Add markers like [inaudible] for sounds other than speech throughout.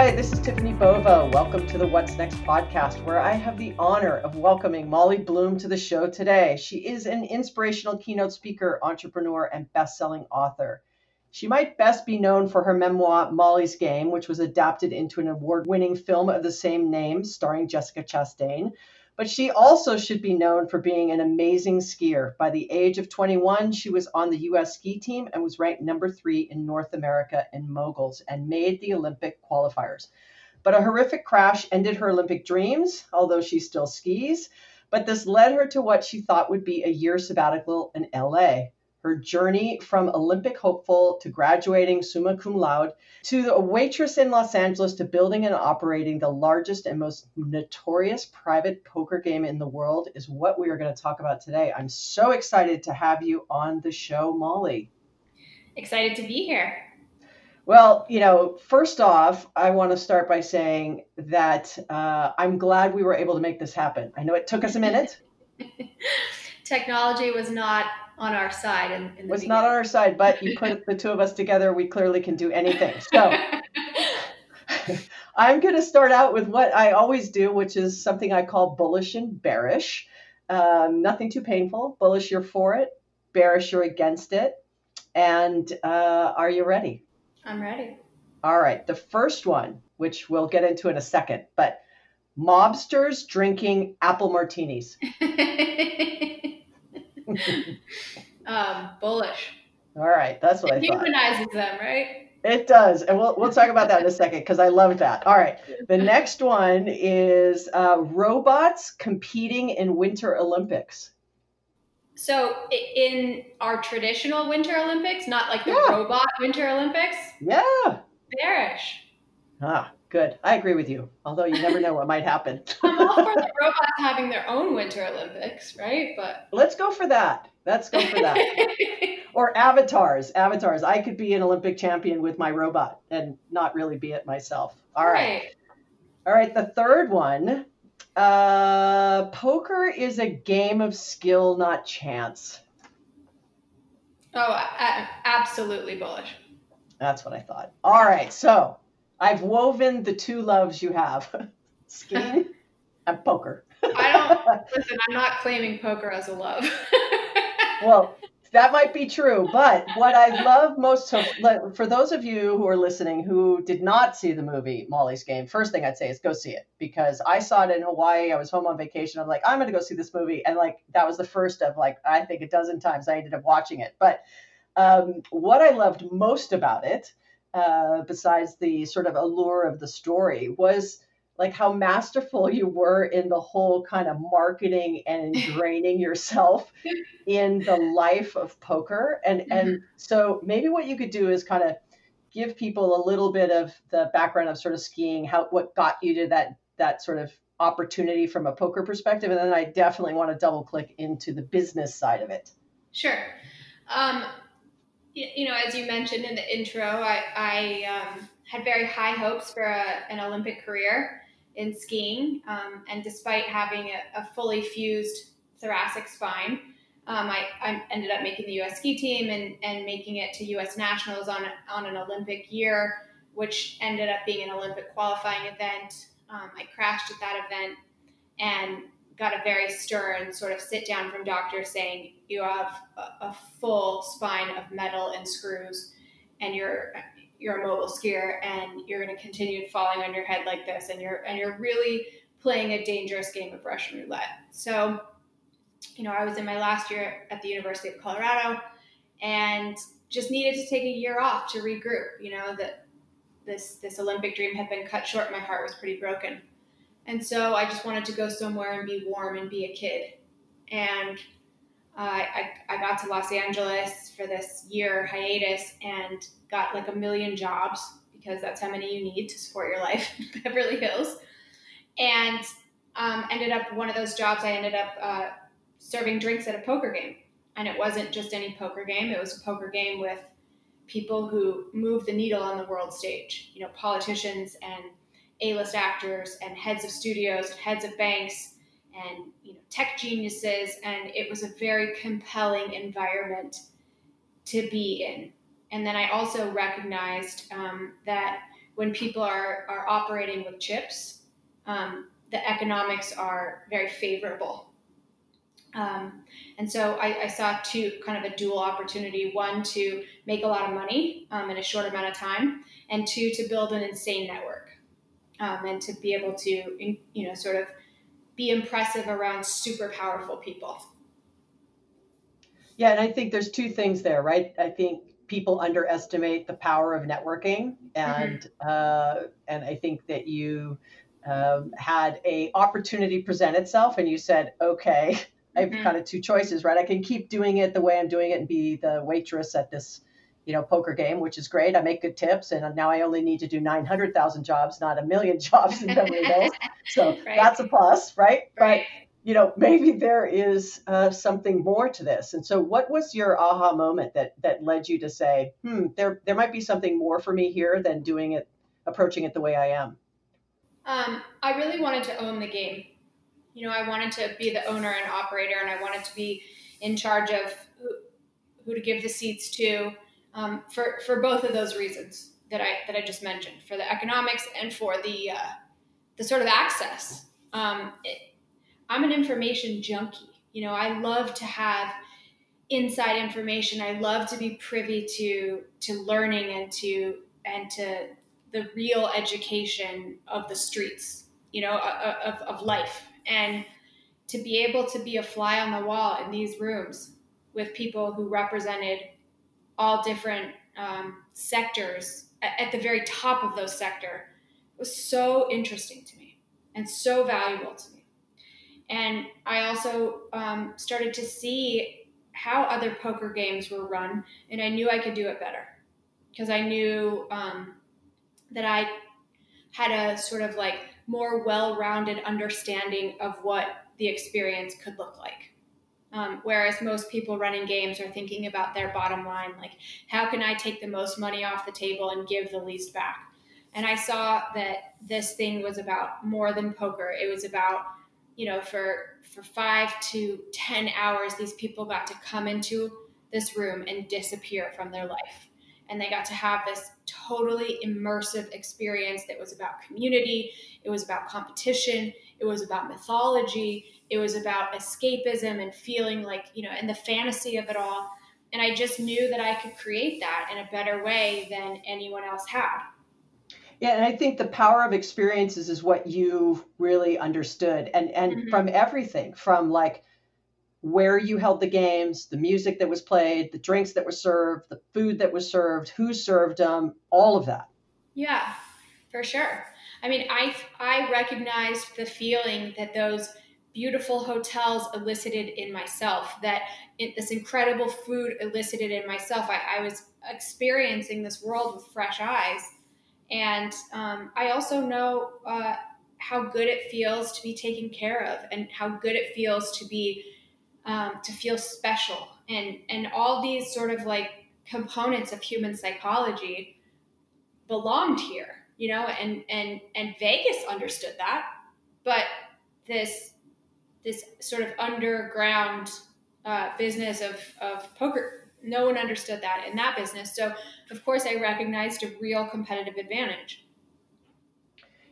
Hi, this is Tiffani Bova. Welcome to the What's Next podcast, where I have the honor of welcoming Molly Bloom to the show today. She is an inspirational keynote speaker, entrepreneur, and best-selling author. She might best be known for her memoir, Molly's Game, which was adapted into an award winning film of the same name, starring Jessica Chastain. But she also should be known for being an amazing skier. By the age of 21, she was on the US ski team and was ranked number three in North America in moguls and made the Olympic qualifiers. But a horrific crash ended her Olympic dreams, although she still skis. But this led her to what she thought would be a year sabbatical in LA her journey from Olympic hopeful to graduating summa cum laude to a waitress in Los Angeles to building and operating the largest and most notorious private poker game in the world is what we are going to talk about today. I'm so excited to have you on the show, Molly. Excited to be here. Well, you know, first off, I want to start by saying that uh, I'm glad we were able to make this happen. I know it took us a minute. [laughs] Technology was not on our side. In, in was beginning. not on our side, but you put the two of us together, we clearly can do anything. [laughs] So I'm going to start out with what I always do, which is something I call bullish and bearish. Um, nothing too painful. Bullish, you're for it. Bearish, you're against it. And uh, are you ready? I'm ready. All right. The first one, which we'll get into in a second, but mobsters drinking apple martinis. [laughs] [laughs] um, bullish. All right, that's what it I thought. humanizes them, right? It does, and we'll we'll talk about that in a second because I love that. All right, the [laughs] next one is uh, robots competing in Winter Olympics. So in our traditional Winter Olympics, not like the yeah. robot Winter Olympics. Yeah. Bearish. Ah, Good. I agree with you. Although you never know what might happen. [laughs] I'm all for the robots having their own Winter Olympics, right? But let's go for that. Let's go for that. [laughs] or avatars. Avatars. I could be an Olympic champion with my robot and not really be it myself. All right. right. All right. The third one. Uh, poker is a game of skill, not chance. Oh, absolutely bullish. That's what I thought. All right. So I've woven the two loves you have [laughs] skiing and poker. I don't listen, I'm not claiming poker as a love. [laughs] well, that might be true, but what I love most so for those of you who are listening who did not see the movie Molly's Game, first thing I'd say is go see it because I saw it in Hawaii. I was home on vacation. I'm like, I'm gonna go see this movie, and like that was the first of like I think a dozen times I ended up watching it. But um, what I loved most about it uh, besides the sort of allure of the story, was like how masterful you were in the whole kind of marketing and [laughs] ingraining yourself in the life of poker. And mm-hmm. and so maybe what you could do is kind of give people a little bit of the background of sort of skiing, how what got you to that that sort of opportunity from a poker perspective, and then I definitely want to double click into the business side of it. Sure. Um, you know, as you mentioned in the intro, I, I um, had very high hopes for a, an Olympic career in skiing. Um, and despite having a, a, fully fused thoracic spine, um, I, I, ended up making the US ski team and, and making it to US nationals on, on an Olympic year, which ended up being an Olympic qualifying event. Um, I crashed at that event and got a very stern sort of sit down from doctors saying you have a, a full spine of metal and screws and you're you're a mogul skier and you're going to continue falling on your head like this and you're and you're really playing a dangerous game of russian roulette. So you know i was in my last year at the university of colorado and just needed to take a year off to regroup you know that this this olympic dream had been cut short my heart was pretty broken and so I just wanted to go somewhere and be warm and be a kid. And uh, I, I got to Los Angeles for this year hiatus and got like a million jobs because that's how many you need to support your life [laughs] in Beverly Hills. And um, ended up one of those jobs, I ended up uh, serving drinks at a poker game. And it wasn't just any poker game, it was a poker game with people who move the needle on the world stage, you know, politicians and a-list actors and heads of studios and heads of banks and you know tech geniuses and it was a very compelling environment to be in. And then i also recognized um, that when people are, are operating with chips, um, the economics are very favorable. Um, and so I, I, saw two kind of a dual opportunity. One to make a lot of money um, in a short amount of time, and two to build an insane network um, and to be able to, you know, sort of be impressive around super powerful people. Yeah, and I think there's two things there, right? I think people underestimate the power of networking, and mm-hmm. uh, and I think that you um, had a opportunity present itself, and you said, okay, [laughs] I have mm-hmm. kind of two choices, right? I can keep doing it the way I'm doing it and be the waitress at this, you know, poker game, which is great. I make good tips, and now I only need to do 900,000 jobs, not a million [laughs] jobs in. [laughs] So right. that's a plus, right? right? But you know, maybe there is uh, something more to this. And so, what was your aha moment that that led you to say, "Hmm, there there might be something more for me here than doing it, approaching it the way I am"? Um, I really wanted to own the game. You know, I wanted to be the owner and operator, and I wanted to be in charge of who, who to give the seats to um, for for both of those reasons that I that I just mentioned, for the economics and for the uh, the sort of access. Um, it, I'm an information junkie. You know, I love to have inside information. I love to be privy to to learning and to and to the real education of the streets, you know, of, of life. And to be able to be a fly on the wall in these rooms with people who represented all different um, sectors at, the very top of those sector was so interesting to me and so valuable to me. And I also um, started to see how other poker games were run, and I knew I could do it better because I knew um, that I had a sort of like more well rounded understanding of what the experience could look like. Um, whereas most people running games are thinking about their bottom line, like, how can I take the most money off the table and give the least back? And I saw that this thing was about more than poker. It was about you know, for for five to ten hours, these people got to come into this room and disappear from their life. And they got to have this totally immersive experience that was about community, it was about competition, it was about mythology, it was about escapism and feeling like, you know, and the fantasy of it all. And I just knew that I could create that in a better way than anyone else had. Yeah, and I think the power of experiences is what you really understood, and and mm-hmm. from everything from like where you held the games, the music that was played, the drinks that were served, the food that was served, who served them, all of that. Yeah, for sure. I mean, I I recognized the feeling that those beautiful hotels elicited in myself, that it, this incredible food elicited in myself. I, I was experiencing this world with fresh eyes. And um, I also know uh, how good it feels to be taken care of and how good it feels to be um, to feel special. And and all these sort of like components of human psychology belonged here you know and and and vegas understood that. But this this sort of underground uh, business of, of poker no one understood that in that business. So, of course, I recognized a real competitive advantage.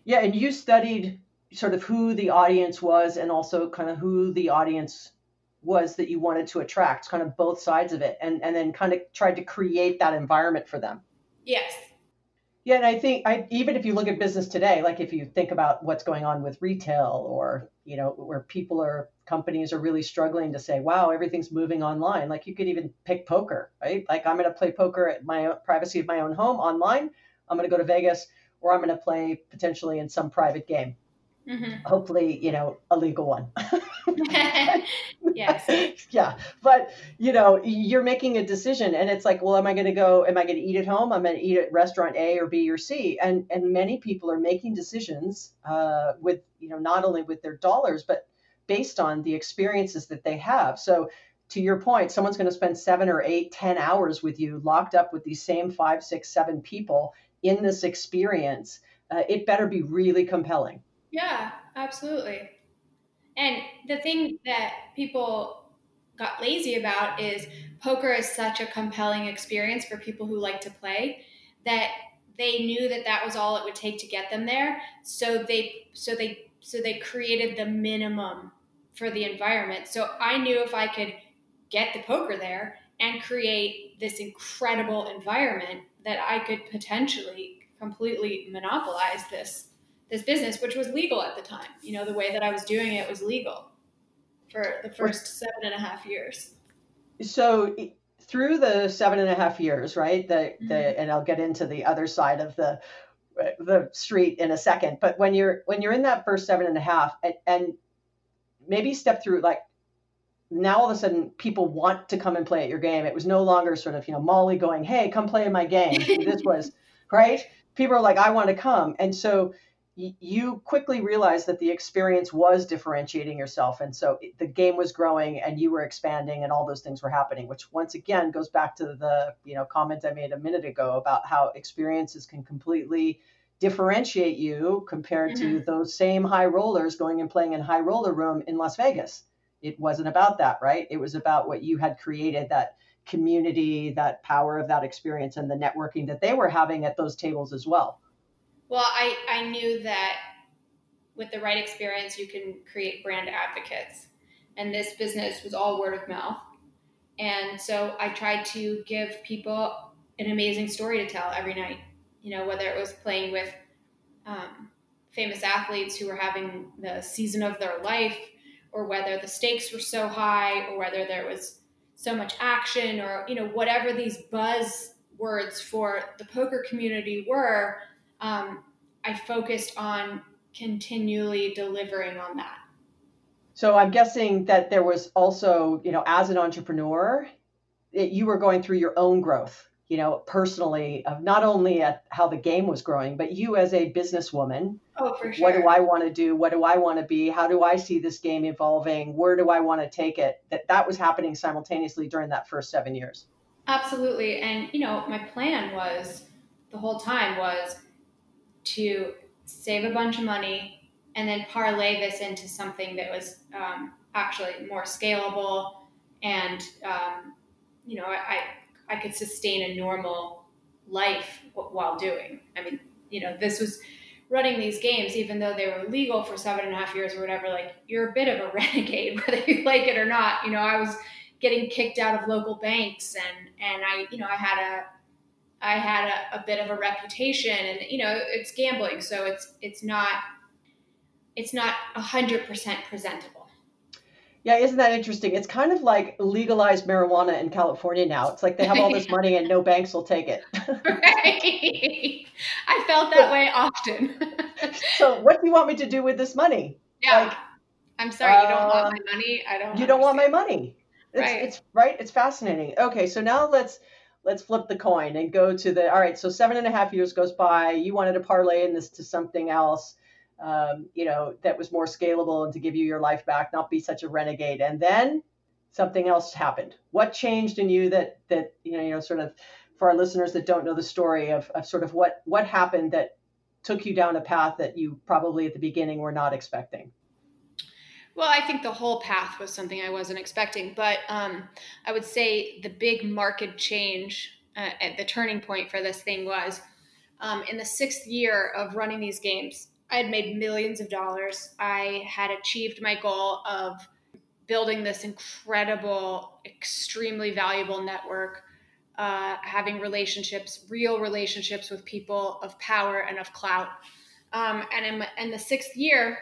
Yeah, and you studied sort of who the audience was and also kind of who the audience was that you wanted to attract, kind of both sides of it, and, and then kind of tried to create that environment for them. Yes. Yeah, and I think I even if you look at business today, like if you think about what's going on with retail or you know where people are companies are really struggling to say, wow, everything's moving online. Like you could even pick poker, right? Like I'm going to play poker at my privacy of my own home online. I'm going to go to Vegas or I'm going to play potentially in some private game. Mm-hmm. Hopefully, you know, a legal one. [laughs] yes. [laughs] yeah. But, you know, you're making a decision and it's like, well, am I going to go, am I going to eat at home? I'm going to eat at restaurant A or B or C. And, and many people are making decisions uh, with, you know, not only with their dollars, but based on the experiences that they have. So, to your point, someone's going to spend seven or eight, ten hours with you, locked up with these same five, six, seven people in this experience. Uh, it better be really compelling. Yeah, absolutely. And the thing that people got lazy about is poker is such a compelling experience for people who like to play that they knew that that was all it would take to get them there. So they so they so they created the minimum for the environment. So I knew if I could get the poker there and create this incredible environment that I could potentially completely monopolize this this business, which was legal at the time. You know, the way that I was doing it was legal for the first seven and a half years. So through the seven and a half years, right? The mm-hmm. the and I'll get into the other side of the the street in a second. But when you're when you're in that first seven and a half, and, and maybe step through like now all of a sudden people want to come and play at your game. It was no longer sort of, you know, Molly going, Hey, come play in my game. this was [laughs] right. People are like, I want to come. And so you quickly realized that the experience was differentiating yourself and so the game was growing and you were expanding and all those things were happening which once again goes back to the you know comment i made a minute ago about how experiences can completely differentiate you compared mm-hmm. to those same high rollers going and playing in high roller room in las vegas. It wasn't about that right? It was about what you had created that community that power of that experience and the networking that they were having at those tables as well well, I, I knew that with the right experience, you can create brand advocates. And this business was all word of mouth. And so I tried to give people an amazing story to tell every night. You know, whether it was playing with um, famous athletes who were having the season of their life, or whether the stakes were so high, or whether there was so much action, or, you know, whatever these buzz words for the poker community were, um, I focused on continually delivering on that. So I'm guessing that there was also, you know, as an entrepreneur, it, you were going through your own growth, you know, personally, of not only at how the game was growing, but you as a businesswoman. Oh, for sure. What do I want to do? What do I want to be? How do I see this game evolving? Where do I want to take it? That that was happening simultaneously during that first seven years. Absolutely, and you know, my plan was the whole time was to save a bunch of money and then parlay this into something that was um, actually more scalable and um, you know I, I could sustain a normal life while doing. I mean you know this was running these games even though they were legal for seven and a half years or whatever like you're a bit of a [laughs] renegade whether you like it or not. You know i was getting kicked out of local banks and and i you know i had a I had a, a bit of a reputation, and you know, it's gambling, so it's it's not it's not hundred percent presentable. Yeah, isn't that interesting? It's kind of like legalized marijuana in California now. It's like they have all this [laughs] money and no banks will take it. right. [laughs] I felt that way often. [laughs] so, what do you want me to do with this money? Yeah. Like, I'm sorry, you don't want uh, my money. I don't. You understand. don't want my money. It's, right. It's right. It's fascinating. Okay, so now let's let's flip the coin and go to the all right so seven and a half years goes by. You wanted to parlay in this to something else um, you know that was more scalable and to give you your life back not be such a renegade. And then something else happened. What changed in you that that you know you know sort of for our listeners that don't know the story of, of sort of what what happened that took you down a path that you probably at the beginning were not expecting well, I think the whole path was something I wasn't expecting, but um, I would say the big market change uh, at the turning point for this thing was um, in the sixth year of running these games. I had made millions of dollars. I had achieved my goal of building this incredible, extremely valuable network, uh, having relationships, real relationships with people of power and of clout. Um, and in, in the sixth year,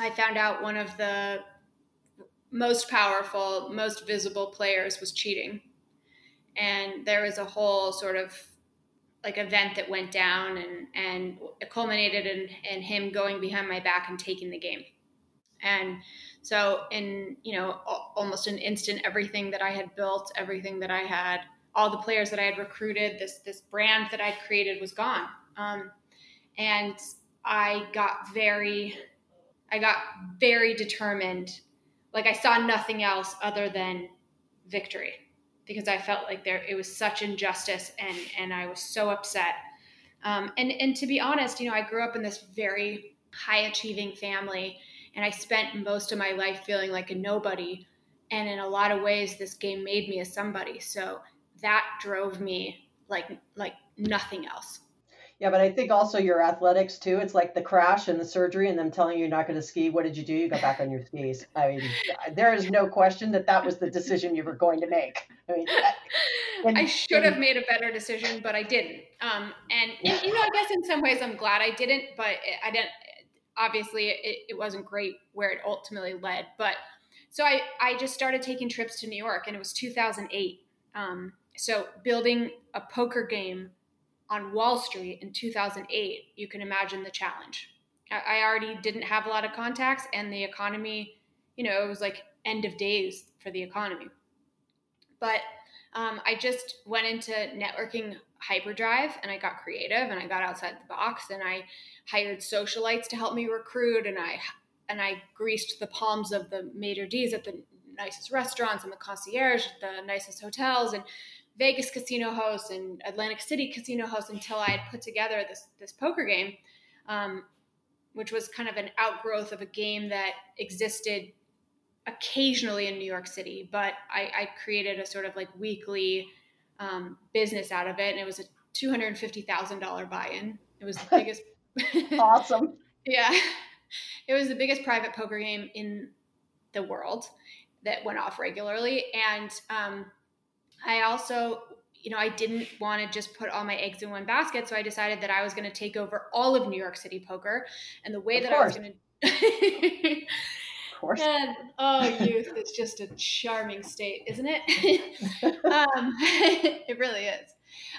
I found out one of the most powerful, most visible players was cheating. And there was a whole sort of like event that went down and, and it culminated in, in him going behind my back and taking the game. And so in, you know, almost an instant, everything that I had built, everything that I had, all the players that I had recruited, this, this brand that I'd created was gone. Um, and I got very I got very determined. Like I saw nothing else other than victory because I felt like there it was such injustice and and I was so upset. Um, and and to be honest, you know, I grew up in this very high achieving family, and I spent most of my life feeling like a nobody. And in a lot of ways, this game made me a somebody. So that drove me like like nothing else Yeah, but I think also your athletics too. It's like the crash and the surgery, and them telling you you're not going to ski. What did you do? You got back on your skis. I mean, there is no question that that was the decision you were going to make. I mean, and, I should have made a better decision, but I didn't. Um, and, and, you know, I guess in some ways I'm glad I didn't, but I didn't. Obviously, it, it wasn't great where it ultimately led. But so I, I just started taking trips to New York, and it was 2008. Um, so building a poker game on Wall Street in 2008, you can imagine the challenge. I already didn't have a lot of contacts, and the economy, you know, it was like end of days for the economy. But um, I just went into networking hyperdrive and I got creative and I got outside the box and I hired socialites to help me recruit and I and I greased the palms of the maitre d's at the nicest restaurants and the concierge at the nicest hotels and Vegas casino host and Atlantic City casino host until I had put together this this poker game, um, which was kind of an outgrowth of a game that existed occasionally in New York City. But I, I created a sort of like weekly um, business out of it, and it was a two hundred fifty thousand dollar buy-in. It was the [laughs] biggest. awesome. [laughs] yeah, it was the biggest private poker game in the world that went off regularly, and um, I also, you know, I didn't want to just put all my eggs in one basket. So I decided that I was going to take over all of New York City poker. And the way of that course. I was going to. of course. [laughs] And, oh, youth is just a charming state, isn't it? [laughs] [laughs] um, it really is.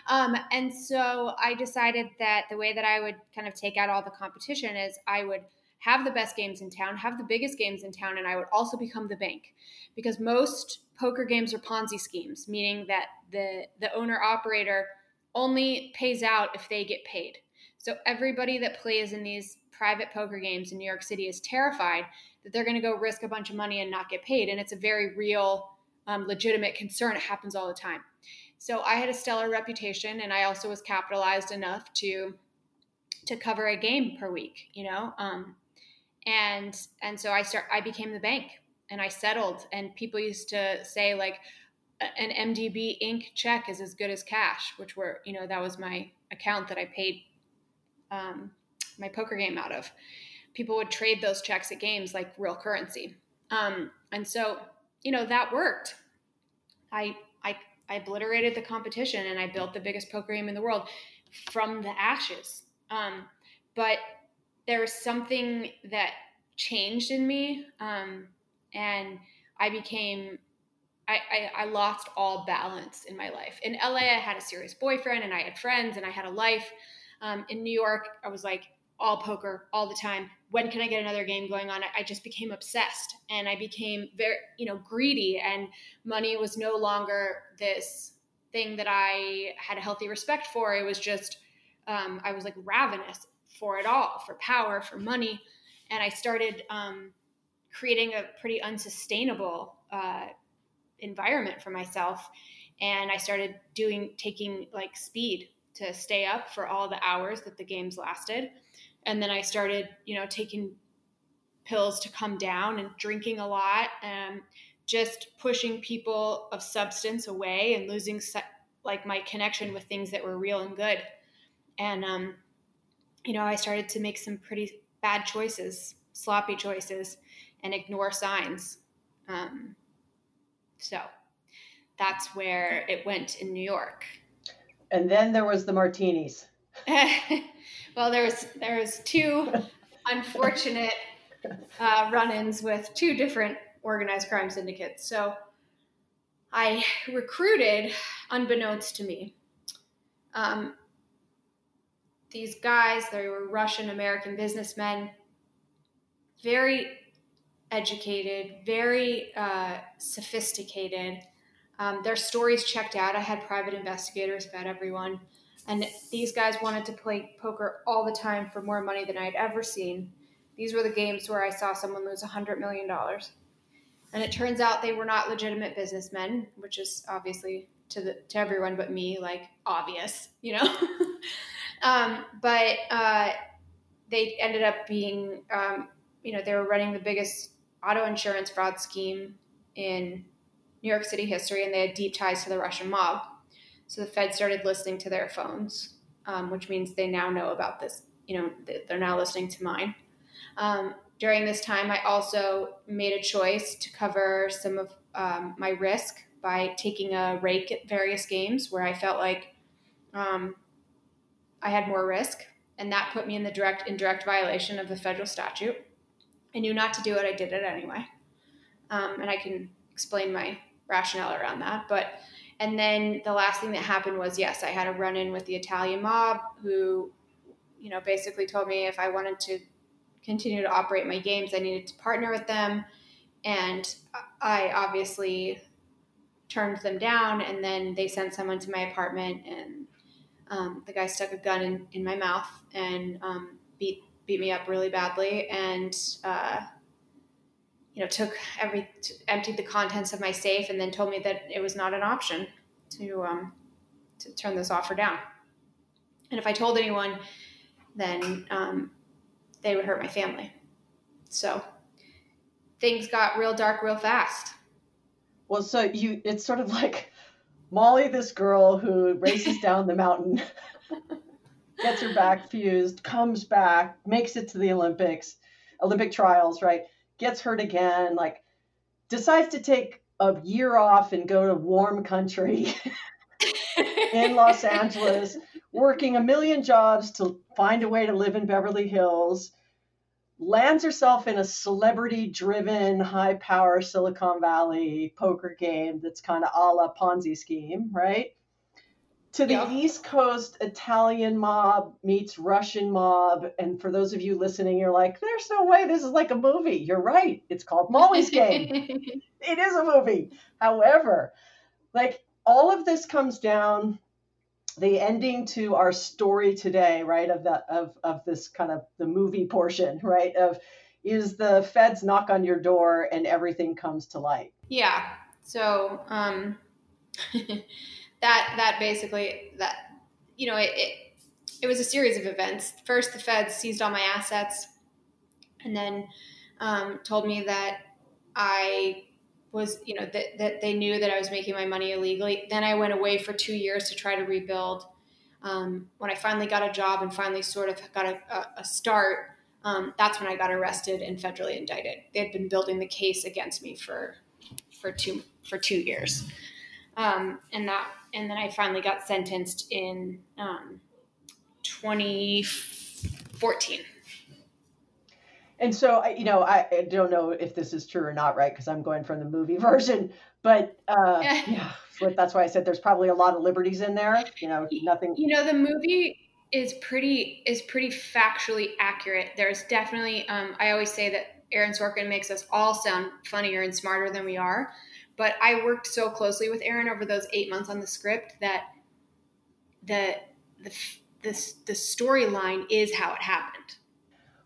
Um, and so I decided that the way that I would kind of take out all the competition is I would have the best games in town, have the biggest games in town, and I would also become the bank. Because most poker games are Ponzi schemes, meaning that the the owner operator only pays out if they get paid. So everybody that plays in these private poker games in New York City is terrified that they're going to go risk a bunch of money and not get paid, and it's a very real, um, legitimate concern. It happens all the time. So I had a stellar reputation, and I also was capitalized enough to to cover a game per week. You know, um, and and so I start. I became the bank and I settled. And people used to say like an MDB Inc. check is as good as cash, which were you know that was my account that I paid um, my poker game out of. People would trade those checks at games like real currency, um, and so you know that worked. I I I obliterated the competition and I built the biggest poker game in the world from the ashes. Um, but there was something that changed in me um, and I became I, I, I, lost all balance in my life. In LA, I had a serious boyfriend and I had friends and I had a life. Um, in New York, I was like all poker all the time. When can I get another game going on? I, just became obsessed and I became very, you know, greedy and money was no longer this thing that I had a healthy respect for. It was just, um, I was like ravenous for it all, for power, for money. And I started, um, creating a pretty unsustainable uh, environment for myself. And I started doing taking like speed to stay up for all the hours that the games lasted. And then I started, you know, taking pills to come down and drinking a lot and just pushing people of substance away and losing like my connection with things that were real and good. And um, you know, I started to make some pretty bad choices, sloppy choices and ignore signs. Um, so that's where it went in New York. And then there was the martinis. [laughs] well, there was there was two [laughs] unfortunate uh, run-ins with two different organized crime syndicates. So I recruited, unbeknownst to me, um, these guys. They were Russian American businessmen, very educated, very uh, sophisticated. Um, their stories checked out. I had private investigators vet everyone. And these guys wanted to play poker all the time for more money than I'd ever seen. These were the games where I saw someone lose $100 million. And it turns out they were not legitimate businessmen, which is obviously to, the, to everyone but me, like obvious, you know? [laughs] um, but uh, they ended up being, um, you know, they were running the biggest auto insurance fraud scheme in New York City history, and they had deep ties to the Russian mob. So the Fed started listening to their phones, um, which means they now know about this. You know, they're now listening to mine. Um, during this time, I also made a choice to cover some of um, my risk by taking a rake at various games where I felt like um, I had more risk, and that put me in the direct indirect violation of the federal statute. I knew not to do it. I did it anyway, um, and I can explain my rationale around that. But and then the last thing that happened was yes, I had a run in with the Italian mob who, you know, basically told me if I wanted to continue to operate my games, I needed to partner with them, and I obviously turned them down. And then they sent someone to my apartment, and um, the guy stuck a gun in, in my mouth and um, beat beat me up really badly, and uh, you know took every t- emptied the contents of my safe, and then told me that it was not an option to um, to turn this offer down. And if I told anyone, then um, they would hurt my family. So things got real dark real fast. Well, so you it's sort of like Molly, this girl who races [laughs] down the mountain, gets her back fused, comes back, makes it to the Olympics, Olympic trials, right? Gets hurt again, like decides to take a year off and go to warm country [laughs] in Los Angeles, working a million jobs to find a way to live in Beverly Hills lands herself in a celebrity driven, high power Silicon Valley poker game that's kind of a la Ponzi scheme, right? To the East Coast Italian mob meets Russian mob. And for those of you listening, you're like, there's no way this is like a movie. You're right. It's called Molly's Game. [laughs] it is a movie. However, like all of this comes down the ending to our story today, right, of the of of this kind of the movie portion, [laughs] right, of is the feds knock on your door and everything comes to light. Yeah. So um, [laughs] that that basically that you know it, it it was a series of events. First, the feds seized all my assets, and then um, told me that I was you know that, that they knew that i was making my money illegally. Then i went away for two years to try to rebuild. Um, when i finally got a job and finally sort of got a, a start um, that's when i got arrested and federally indicted. They had been building the case against me for for two for two years. Um, and that and then i finally got sentenced in um, 2014 and so you know I, I, don't know if this is true or not right because i'm going from the movie [laughs] version but uh, yeah. that's why i said there's probably a lot of liberties in there you know nothing you know the movie is pretty is pretty factually accurate. There's definitely um, i always say that aaron sorkin makes us all sound funnier and smarter than we are but i worked so closely with aaron over those eight months on the script that the the the, the storyline is how it happened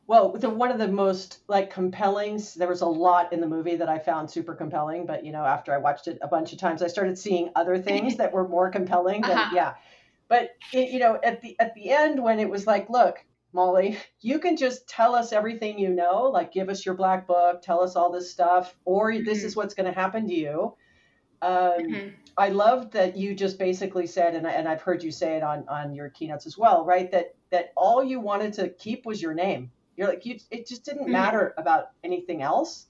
well, the, one of the most like compelling. There was a lot in the movie that I found super compelling, but you know, after I watched it a bunch of times, I started seeing other things [laughs] that were more compelling. Than, uh-huh. Yeah, but it, you know, at the at the end when it was like, look, Molly, you can just tell us everything you know, like give us your black book, tell us all this stuff, or mm-hmm. this is what's going to happen to you. Um, mm-hmm. I loved that you just basically said, and, I, and I've heard you say it on on your keynotes as well, right? That that all you wanted to keep was your name you're like you it just didn't mm-hmm. matter about anything else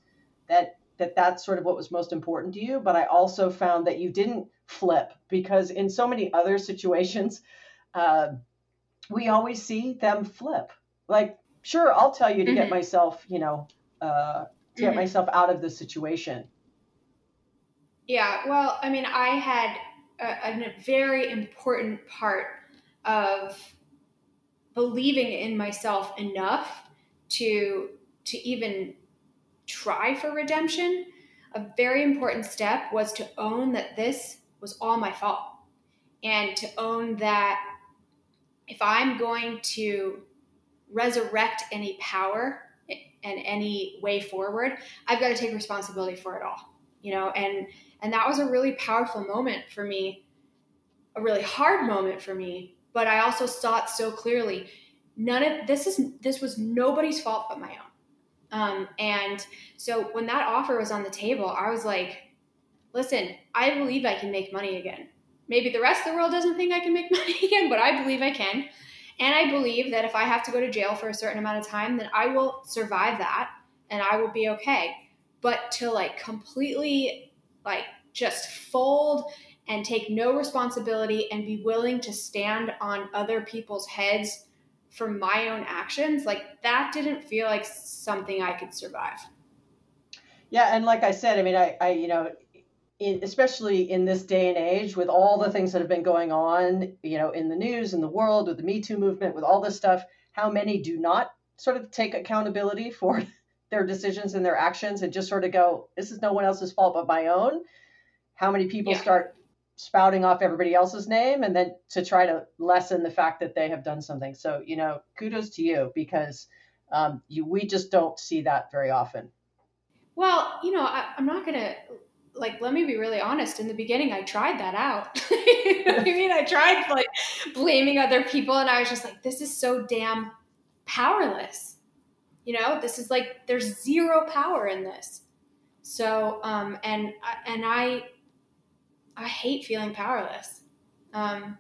that that that's sort of what was most important to you but i also found that you didn't flip because in so many other situations uh, we always see them flip like sure i'll tell you to mm-hmm. get myself you know uh, to get mm-hmm. myself out of this situation yeah well i mean i had a, a very important part of believing in myself enough to to even try for redemption, a very important step was to own that this was all my fault and to own that if I'm going to resurrect any power and any way forward, I've got to take responsibility for it all. You know, and and that was a really powerful moment for me, a really hard moment for me, but I also saw it so clearly none of this is this was nobody's fault but my own. Um, and so when that offer was on the table, I was like, listen, I believe I can make money again. maybe the rest of the world doesn't think I can make [laughs] money again, but I believe I can. And I believe that if I have to go to jail for a certain amount of time, then I will survive that and I will be okay. But to like completely like just fold and take no responsibility and be willing to stand on other people's heads for my own actions, like that didn't feel like something I could survive. Yeah, and like I said, I mean, I, I you know, in, especially in this day and age with all the things that have been going on, you know, in the news, in the world, with the Me Too movement, with all this stuff, how many do not sort of take accountability [laughs] for their decisions and their actions and just sort of go, this is no one else's fault but my own? How many people yeah. start spouting off everybody else's name and then to try to lessen the fact that they have done something? So, you know, kudos to you because um, you, we just don't see that very often. Well, you know, I, I'm not going to like let me be really honest in the beginning i tried that out you [laughs] know i mean i tried like blaming other people and i was just like this is so damn powerless you know this is like there's zero power in this so um and and i i hate feeling powerless um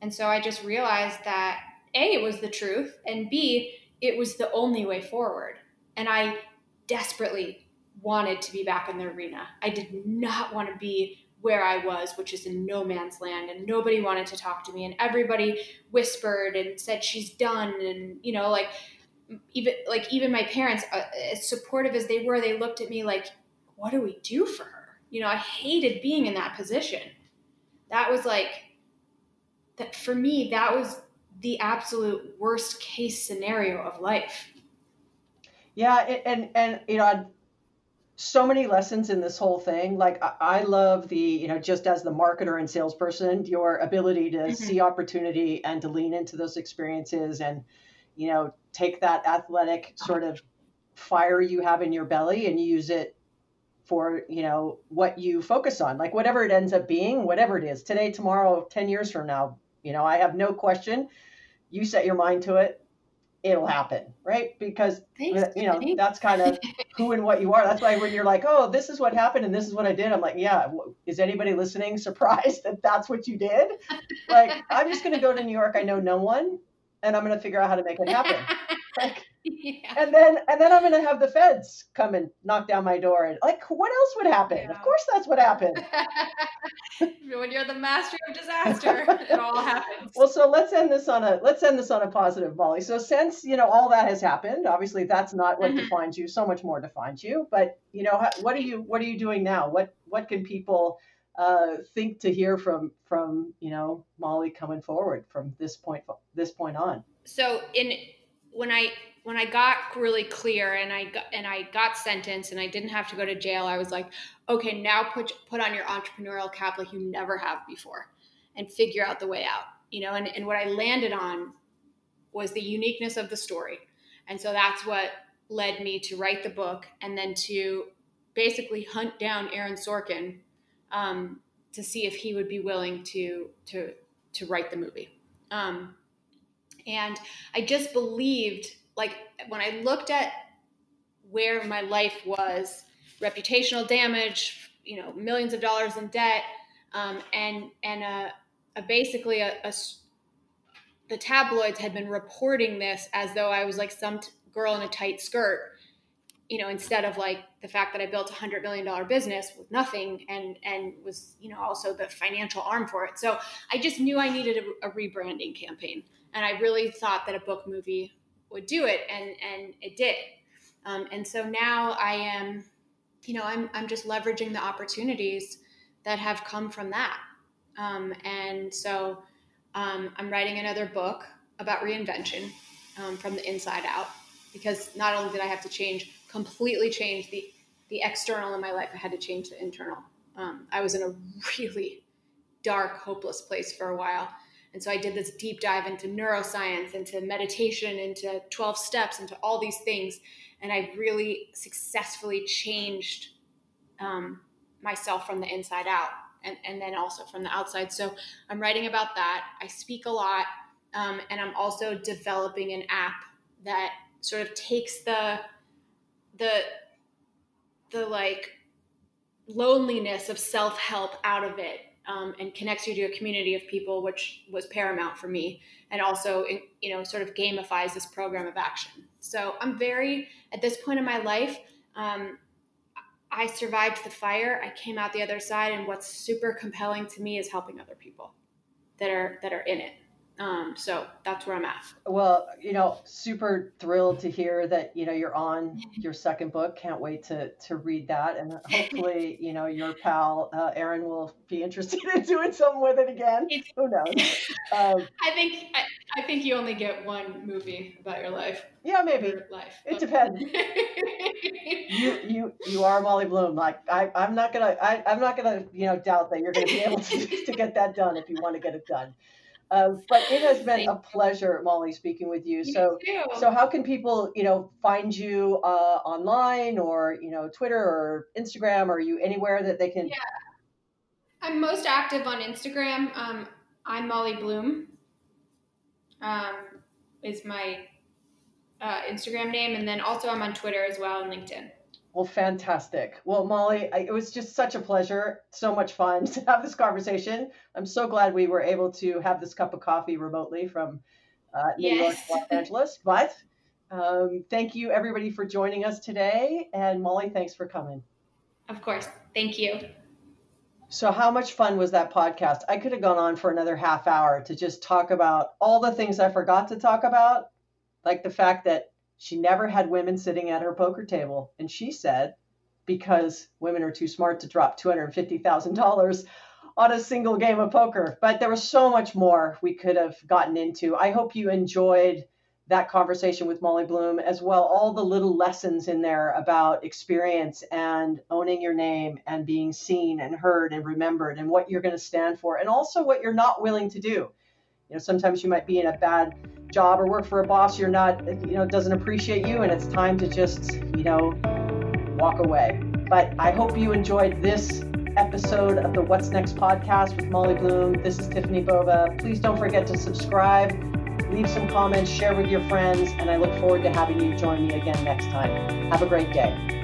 and so i just realized that a it was the truth and b it was the only way forward and i desperately wanted to be back in the arena. I did not want to be where I was, which is in no man's land, and nobody wanted to talk to me, and everybody whispered and said she's done, and you know, like even like even my parents, uh, as supportive as they were, they looked at me like, "What do we do for her?" You know, I hated being in that position. That was like that for me. That was the absolute worst case scenario of life. Yeah, and and you know, so many lessons in this whole thing. Like I, I love the, you know, just as the marketer and salesperson, your ability to mm-hmm. see opportunity and to lean into those experiences and, you know, take that athletic sort of fire you have in your belly and use it for, you know, what you focus on. Like whatever it ends up being, whatever it is, today, tomorrow, 10 years from now, you know, I have no question. You set your mind to it it'll happen, right? Because Thanks, uh, you know that's kind of who and what you are. That's why when you're like, "Oh, this is what happened and this is what I did," I'm like, "Yeah." Is anybody listening [laughs] surprised that that's what you did? Like, I'm just going to go to New York. I know no one, and I'm going to figure out how to make it happen. [laughs] Like, [laughs] yeah. and then and then I'm going to have the feds come and knock down my door and like, what else would happen? Yeah. Of course, that's what happened. [laughs] when you're the master of disaster, it all happens. [laughs] Well, so let's end this on a let's end this on a positive, Molly. So since you know all that has happened, obviously that's not what mm-hmm. defines you. So much more defines you. But you know, what are you what are you doing now? What what can people uh, think to hear from from you know Molly coming forward from this point this point on? So in when I when I got really clear and I got, and I got sentenced and I didn't have to go to jail, I was like, okay, now put put on your entrepreneurial cap like you never have before, and figure out the way out. You know, and and what I landed on was the uniqueness of the story, and so that's what led me to write the book and then to basically hunt down Aaron Sorkin um, to see if he would be willing to to to write the movie. Um, and I just believed like when I looked at where my life was, reputational damage, you know, millions of dollars in debt, um, and and a, a basically a, a, the tabloids had been reporting this as though I was like some t- girl in a tight skirt, you know, instead of like the fact that I built a hundred million dollar business with nothing and and was you know also the financial arm for it. So I just knew I needed a, a rebranding campaign, and I really thought that a book movie would do it, and and it did. Um, and so now I am, you know, I'm I'm just leveraging the opportunities that have come from that. Um, and so um, I'm writing another book about reinvention um, from the inside out because not only did I have to change, completely change the the external in my life, I had to change the internal. Um, I was in a [laughs] really dark, hopeless place for a while, and so I did this deep dive into neuroscience, into meditation, into 12 steps, into all these things. And I really successfully changed um, myself from the inside out and, and then also from the outside. So I'm writing about that. I speak a lot. Um, and I'm also developing an app that sort of takes the, the, the like loneliness of self help out of it um, and connects you to a community of people, which was paramount for me, and also you know sort of gamifies this program of action. So I'm very at this point in my life. Um, I survived the fire. I came out the other side, and what's super compelling to me is helping other people that are that are in it. Um, so that's where I'm at. Well, you know, super thrilled to hear that you know you're on [laughs] your second book. Can't wait to to read that, and [laughs] hopefully, you know, your pal uh, Aaron will be interested [laughs] in doing something with it again. Who knows? Um, I think I, I, think you only get one movie about your life. Yeah, maybe. life. It depends. you you you are Molly Bloom. Like I I'm not gonna I I'm not gonna you know doubt that you're gonna be able to to get that done if you want to get it done. Uh, but it has been a pleasure, Molly, speaking with you. you so, too. so how can people, you know, find you uh, online or you know, Twitter or Instagram? Or are you anywhere that they can? Yeah, I'm most active on Instagram. Um, I'm Molly Bloom. Um, is my uh, Instagram name, and then also I'm on Twitter as well and LinkedIn. Well, fantastic. Well, Molly, I, it was just such a pleasure, so much fun [laughs] to have this conversation. I'm so glad we were able to have this cup of coffee remotely from uh, New yes. York, Los Angeles. But um, thank you, everybody, for joining us today. And Molly, thanks for coming. Of course. Thank you. So, how much fun was that podcast? I could have gone on for another half hour to just talk about all the things I forgot to talk about, like the fact that she never had women sitting at her poker table. And she said, because women are too smart to drop $250,000 on a single game of poker. But there was so much more we could have gotten into. I hope you enjoyed that conversation with Molly Bloom as well. All the little lessons in there about experience and owning your name and being seen and heard and remembered and what you're going to stand for and also what you're not willing to do. You know, sometimes you might be in a bad job or work for a boss you're not, you know, doesn't appreciate you, and it's time to just, you know, walk away. But I hope you enjoyed this episode of the What's Next podcast with Molly Bloom. This is Tiffani Bova. Please don't forget to subscribe, leave some comments, share with your friends, and I look forward to having you join me again next time. Have a great day.